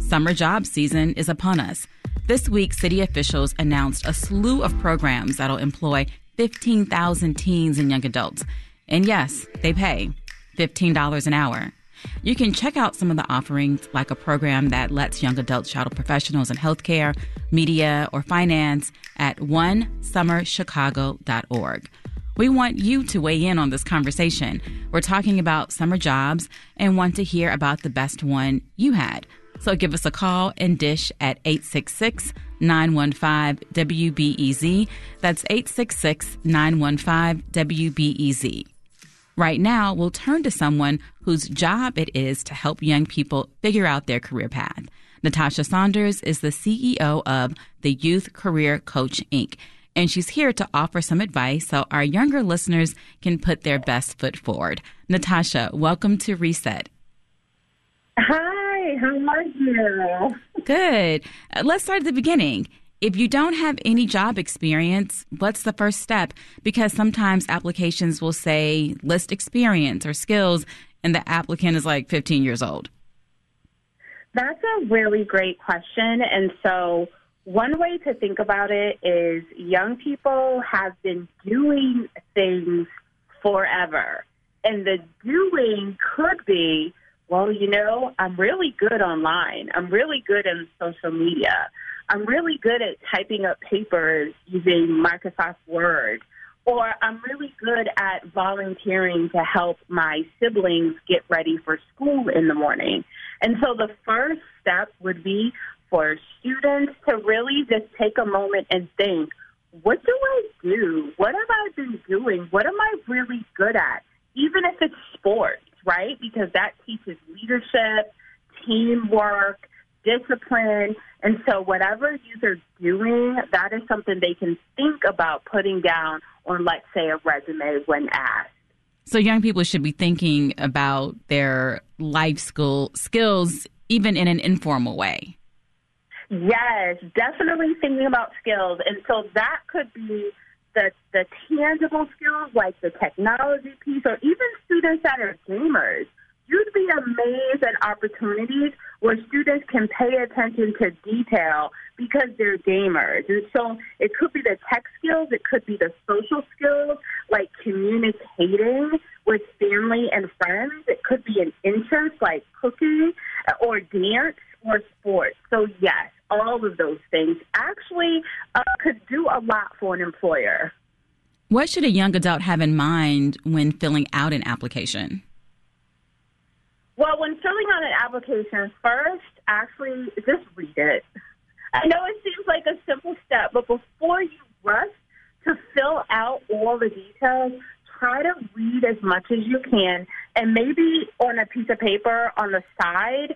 Summer job season is upon us. This week, city officials announced a slew of programs that'll employ 15,000 teens and young adults. And yes, they pay $15 an hour. You can check out some of the offerings, like a program that lets young adults shadow professionals in healthcare, media, or finance at onesummerchicago.org. We want you to weigh in on this conversation. We're talking about summer jobs and want to hear about the best one you had. So give us a call and dish at 866 915 WBEZ. That's 866 915 WBEZ. Right now, we'll turn to someone whose job it is to help young people figure out their career path. Natasha Saunders is the CEO of the Youth Career Coach Inc and she's here to offer some advice so our younger listeners can put their best foot forward. Natasha, welcome to Reset. Hi, how are you? Good. Uh, let's start at the beginning. If you don't have any job experience, what's the first step? Because sometimes applications will say list experience or skills, and the applicant is like 15 years old. That's a really great question. And so, one way to think about it is young people have been doing things forever. And the doing could be, well, you know, I'm really good online. I'm really good in social media. I'm really good at typing up papers using Microsoft Word. Or I'm really good at volunteering to help my siblings get ready for school in the morning. And so the first step would be for students to really just take a moment and think, what do I do? What have I been doing? What am I really good at? Even if it's sports, right? Because that teaches leadership, teamwork, discipline. And so, whatever youth are doing, that is something they can think about putting down on, let's say, a resume when asked. So, young people should be thinking about their life school skills, even in an informal way. Yes, definitely thinking about skills. And so that could be the, the tangible skills like the technology piece or even students that are gamers. You'd be amazed at opportunities where students can pay attention to detail because they're gamers. And so it could be the tech skills, it could be the social skills like communicating with family and friends, it could be an interest like cooking or dance or sports. So, yes, all of those things actually uh, could do a lot for an employer. What should a young adult have in mind when filling out an application? Well, when filling out an application, first, actually, just read it. I know it seems like a simple step, but before you rush to fill out all the details, try to read as much as you can and maybe on a piece of paper on the side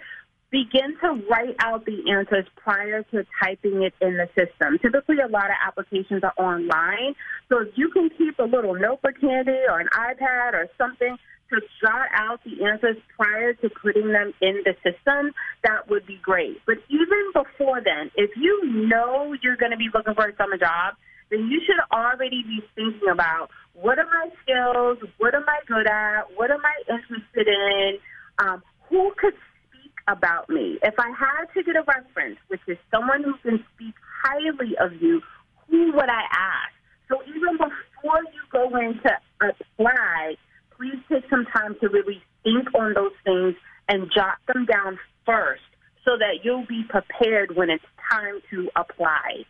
begin to write out the answers prior to typing it in the system. Typically, a lot of applications are online, so if you can keep a little notebook handy or an iPad or something to jot out the answers prior to putting them in the system, that would be great. But even before then, if you know you're going to be looking for a summer job, then you should already be thinking about what are my skills, what am I good at, what am I interested in, um, who could about me. If I had to get a reference, which is someone who can speak highly of you, who would I ask? So even before you go in to apply, please take some time to really think on those things and jot them down first so that you'll be prepared when it's time to apply.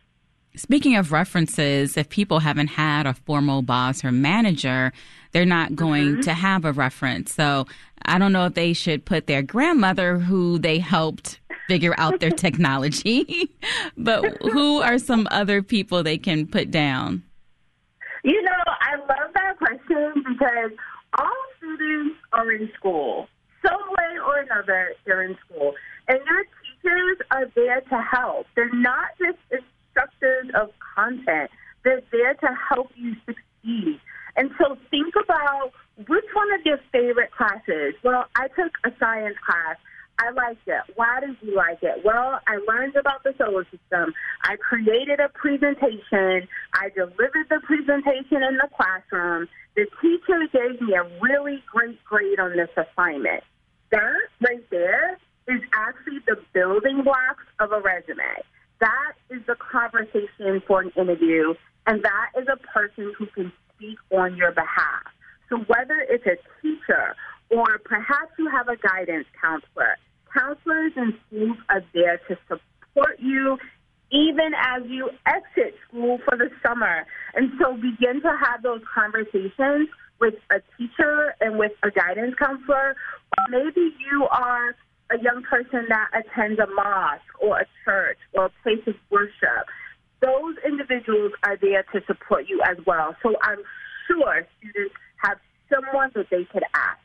Speaking of references, if people haven't had a formal boss or manager, they're not going mm-hmm. to have a reference. So I don't know if they should put their grandmother who they helped figure out their technology, but who are some other people they can put down? You know, I love that question because all students are in school. Some way or another, they're in school. And your teachers are there to help. They're not just instructors of content, they're there to help you succeed. And so think about which one of your favorite classes? Well, I took a science class. I liked it. Why did you like it? Well, I learned about the solar system. I created a presentation. I delivered the presentation in the classroom. The teacher gave me a really great grade on this assignment. That right there is actually the building blocks of a resume. That is the conversation for an interview, and that is a person who can speak on your behalf. So whether it's a teacher or perhaps you have a guidance counselor, counselors and schools are there to support you even as you exit school for the summer. And so begin to have those conversations with a teacher and with a guidance counselor. Maybe you are a young person that attends a mosque or a church or a place of worship. Those individuals are there to support you as well. So I'm sure students have someone that they could ask.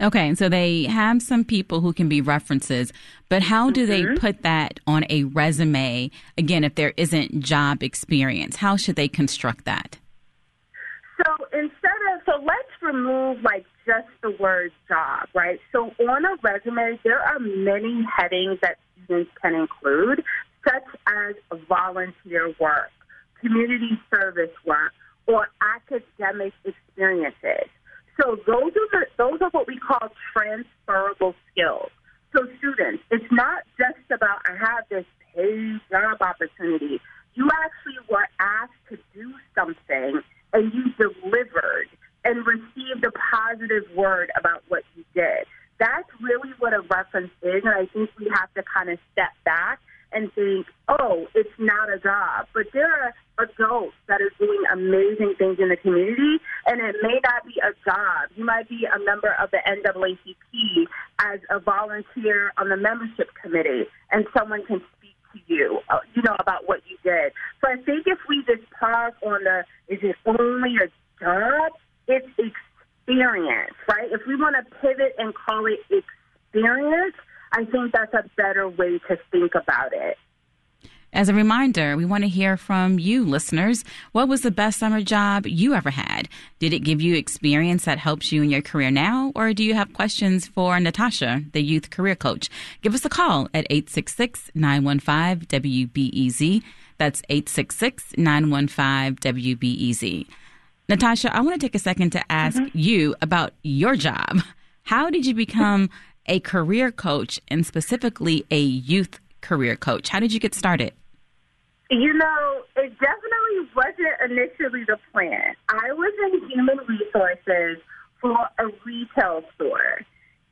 Okay, so they have some people who can be references, but how do mm-hmm. they put that on a resume? Again, if there isn't job experience, how should they construct that? So instead of, so let's remove like just the word job, right? So on a resume, there are many headings that students can include, such as volunteer work, community service work, or academic experiences. So those are the, those are what we call transferable skills. So students, it's not just about I have this paid job opportunity. You actually were asked to do something and you delivered positive word about what you did. That's really what a reference is, and I think we have to kind of step back and think, oh, it's not a job. But there are adults that are doing amazing things in the community, and it may not be a job. You might be a member of the NAACP as a volunteer on the membership committee, and someone can speak to you, uh, you know, about what you did. So I think if we just pause on the, is it only a job? Experience, right? If we want to pivot and call it experience, I think that's a better way to think about it. As a reminder, we want to hear from you, listeners. What was the best summer job you ever had? Did it give you experience that helps you in your career now? Or do you have questions for Natasha, the youth career coach? Give us a call at 866 915 WBEZ. That's 866 915 WBEZ. Natasha, I want to take a second to ask mm-hmm. you about your job. How did you become a career coach and specifically a youth career coach? How did you get started? You know, it definitely wasn't initially the plan. I was in human resources for a retail store.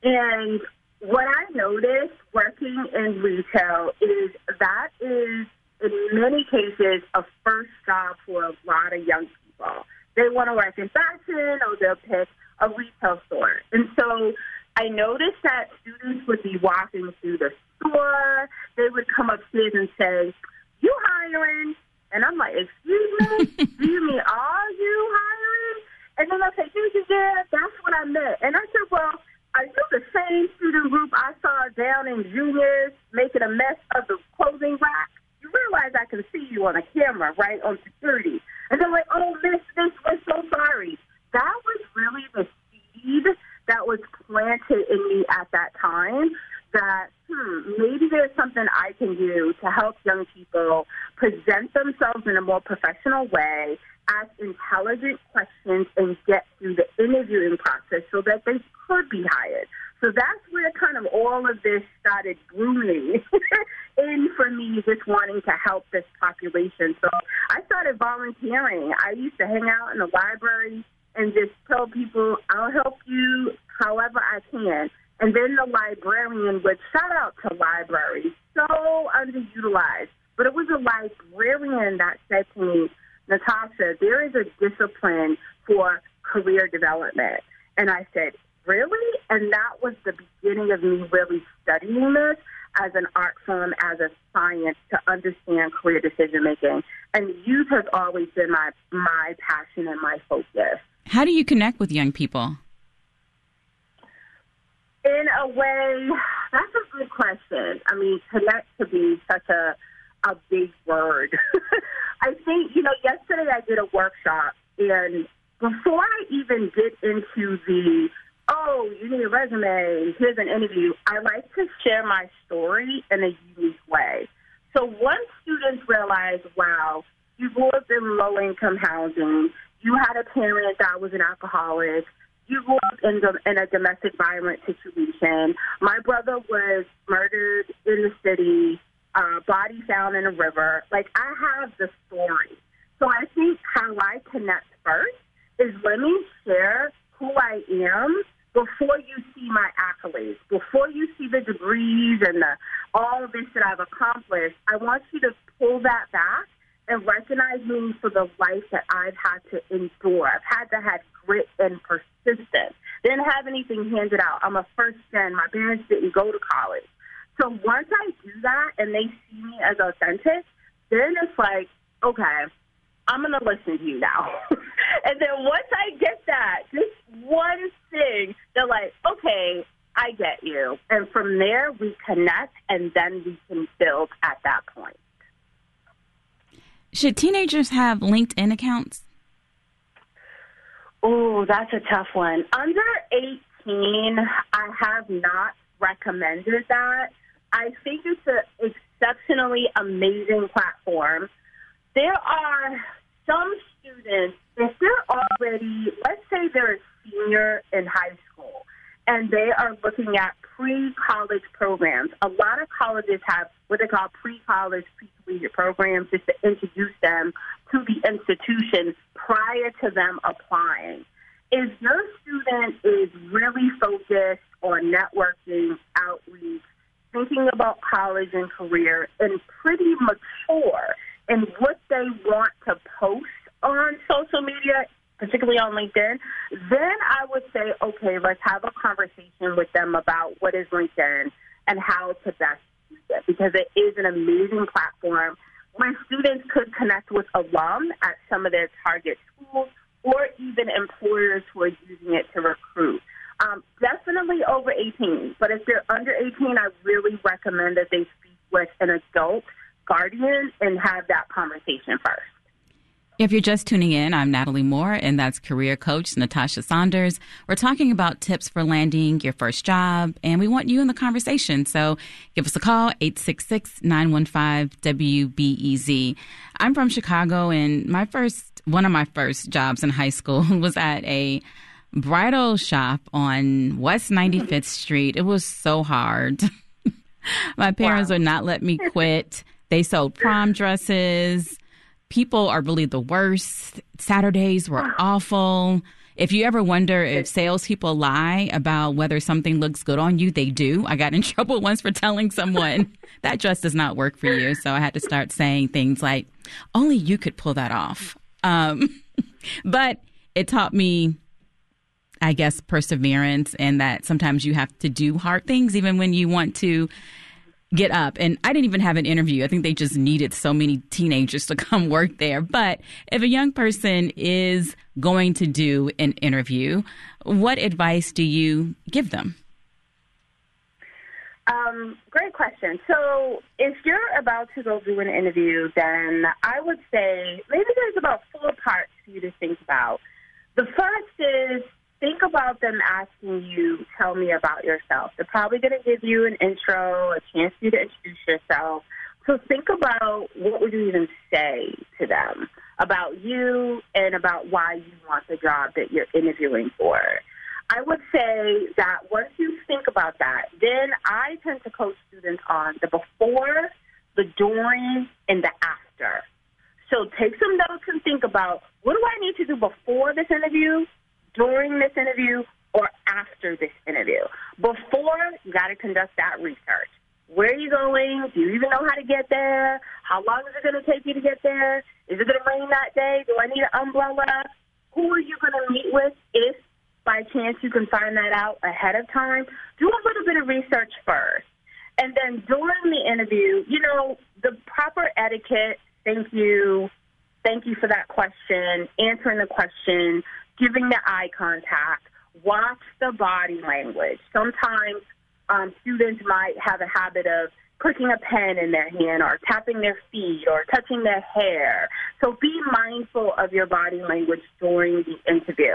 And what I noticed working in retail is that is, in many cases, a first job for a lot of young people. They want to work in fashion or they'll pick a retail store. And so I noticed that students would be walking through the store. They would come upstairs and say, You hiring? And I'm like, Excuse me? Do you mean, Are you hiring? And then they'll say, Yeah, yeah, that's what I meant. And I said, Well, are you the same student group I saw down in juniors making a mess of the clothing rack? You realize I can see you on a camera, right, on security. And they're like, oh, miss, miss, we're so sorry. That was really the seed that was planted in me at that time that hmm, maybe there's something I can do to help young people present themselves in a more professional way, ask intelligent questions, and get through the interviewing process so that they could be hired. So that's where kind of all of this started blooming in for me, just wanting to help this population. So I started volunteering. I used to hang out in the library and just tell people, I'll help you however I can. And then the librarian would shout out to libraries, so underutilized. But it was a librarian that said to me, Natasha, there is a discipline for career development. And I said, Really? And that was the beginning of me really studying this as an art form, as a science to understand career decision making. And youth has always been my my passion and my focus. How do you connect with young people? In a way, that's a good question. I mean, connect to be such a a big word. I think, you know, yesterday I did a workshop and before I even get into the oh, you need a resume, here's an interview, I like to share my story in a unique way. So once students realize, wow, you grew up in low income housing, you had a parent that was an alcoholic, you grew up in, the, in a domestic violence situation. My brother was murdered in the city, uh, body found in a river. Like, I have the story. So I think how I connect first is let me share who I am before you see my accolades, before you see the degrees and the, all this that I've accomplished. I want you to pull that back and recognize me for the life that I've had to endure. I've had to have grit and persistence. Didn't have anything handed out. I'm a first gen. My parents didn't go to college. So once I do that and they see me as authentic, then it's like, okay, I'm going to listen to you now. and then once I get that, just one thing, they're like, okay, I get you. And from there, we connect and then we can build at that. Should teenagers have LinkedIn accounts? Oh, that's a tough one. Under 18, I have not recommended that. I think it's an exceptionally amazing platform. There are some students, if they're already, let's say they're a senior in high school, and they are looking at pre-college programs. A lot of colleges have what they call pre-college, pre-collegiate programs just to introduce them to the institution prior to them applying. If your student is really focused on networking, outreach, thinking about college and career, and pretty mature in what they want to post on social media, particularly on LinkedIn, then I would say, okay, let's have a conversation with them about what is LinkedIn and how to best it because it is an amazing platform where students could connect with alum at some of their target schools or even employers who are using it to recruit. Um, definitely over 18, but if they're under 18, I really recommend that they speak with an adult guardian and have that conversation first. If you're just tuning in, I'm Natalie Moore, and that's career coach Natasha Saunders. We're talking about tips for landing your first job, and we want you in the conversation. So give us a call, 866 915 WBEZ. I'm from Chicago, and my first, one of my first jobs in high school was at a bridal shop on West 95th Street. It was so hard. my parents wow. would not let me quit. They sold prom dresses people are really the worst. Saturdays were awful. If you ever wonder if salespeople lie about whether something looks good on you, they do. I got in trouble once for telling someone that dress does not work for you. So I had to start saying things like, only you could pull that off. Um, but it taught me, I guess, perseverance and that sometimes you have to do hard things even when you want to get up. And I didn't even have an interview. I think they just needed so many teenagers to come work there. But if a young person is going to do an interview, what advice do you give them? Um, great question. So, if you're about to go do an interview, then I would say maybe there's about four parts for you to think about. The first is think about them asking you, tell me about yourself. They're probably going to give you an intro, a chance for you to introduce yourself. So think about what would you even say to them about you and about why you want the job that you're interviewing for. I would say that once you think about that, then I tend to coach students on the before, the during, and the after. So take some notes and think about what do I need to do before this interview? During this interview or after this interview. Before, you got to conduct that research. Where are you going? Do you even know how to get there? How long is it going to take you to get there? Is it going to rain that day? Do I need an umbrella? Who are you going to meet with if by chance you can find that out ahead of time? Do a little bit of research first. And then during the interview, you know, the proper etiquette, thank you, thank you for that question, answering the question, giving the eye contact, watch the body language. Sometimes um, students might have a habit of putting a pen in their hand or tapping their feet or touching their hair. So be mindful of your body language during the interview.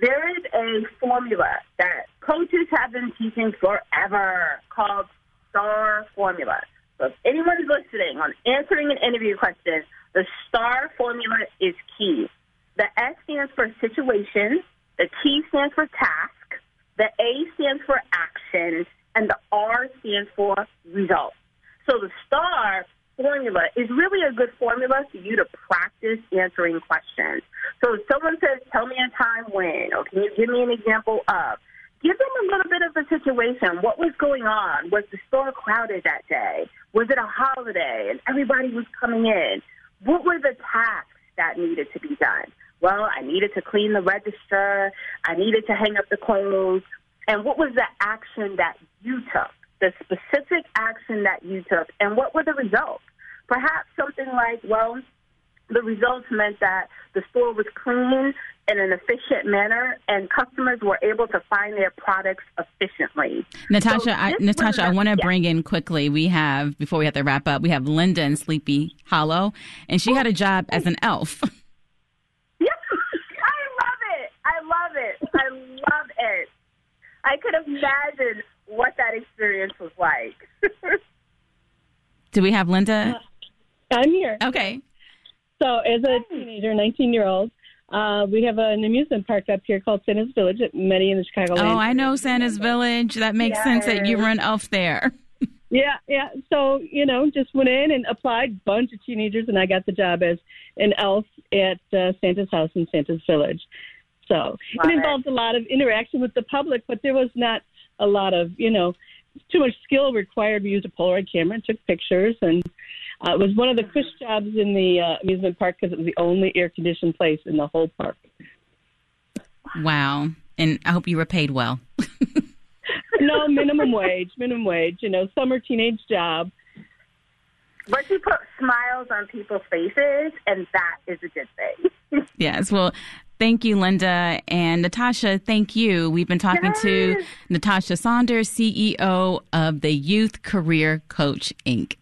There is a formula that coaches have been teaching forever called STAR formula. So if anyone is listening on answering an interview question, the STAR formula is key. The S stands for situation, The T stands for task, the A stands for action, and the R stands for result. So the STAR formula is really a good formula for you to practice answering questions. So if someone says, tell me a time when, or can you give me an example of, give them a little bit of the situation. What was going on? Was the store crowded that day? Was it a holiday and everybody was coming in? What were the tasks that needed to be done? Well, I needed to clean the register. I needed to hang up the clothes. And what was the action that you took? The specific action that you took, and what were the results? Perhaps something like, well, the results meant that the store was clean in an efficient manner and customers were able to find their products efficiently. Natasha, so I, Natasha, I want to yeah. bring in quickly. We have before we have to wrap up, we have Linda in Sleepy Hollow, and she had a job as an elf. Yeah, I love it. I love it. I love it. I could imagine what that experience was like. Do we have Linda? Uh, I'm here. Okay. So, as a teenager, 19 year old, uh, we have an amusement park up here called Santa's Village at many in the Chicago. Oh, I know Santa's Village. That makes yes. sense that you run off there. yeah, yeah. So you know, just went in and applied. Bunch of teenagers, and I got the job as an elf at uh, Santa's house in Santa's Village. So Love it involved it. a lot of interaction with the public, but there was not a lot of you know too much skill required. We used a Polaroid camera and took pictures and uh, it was one of the cush jobs in the uh, amusement park because it was the only air conditioned place in the whole park. Wow. And I hope you were paid well. no, minimum wage, minimum wage, you know, summer teenage job. But you put smiles on people's faces, and that is a good thing. yes. Well, Thank you, Linda. And Natasha, thank you. We've been talking yes. to Natasha Saunders, CEO of the Youth Career Coach, Inc.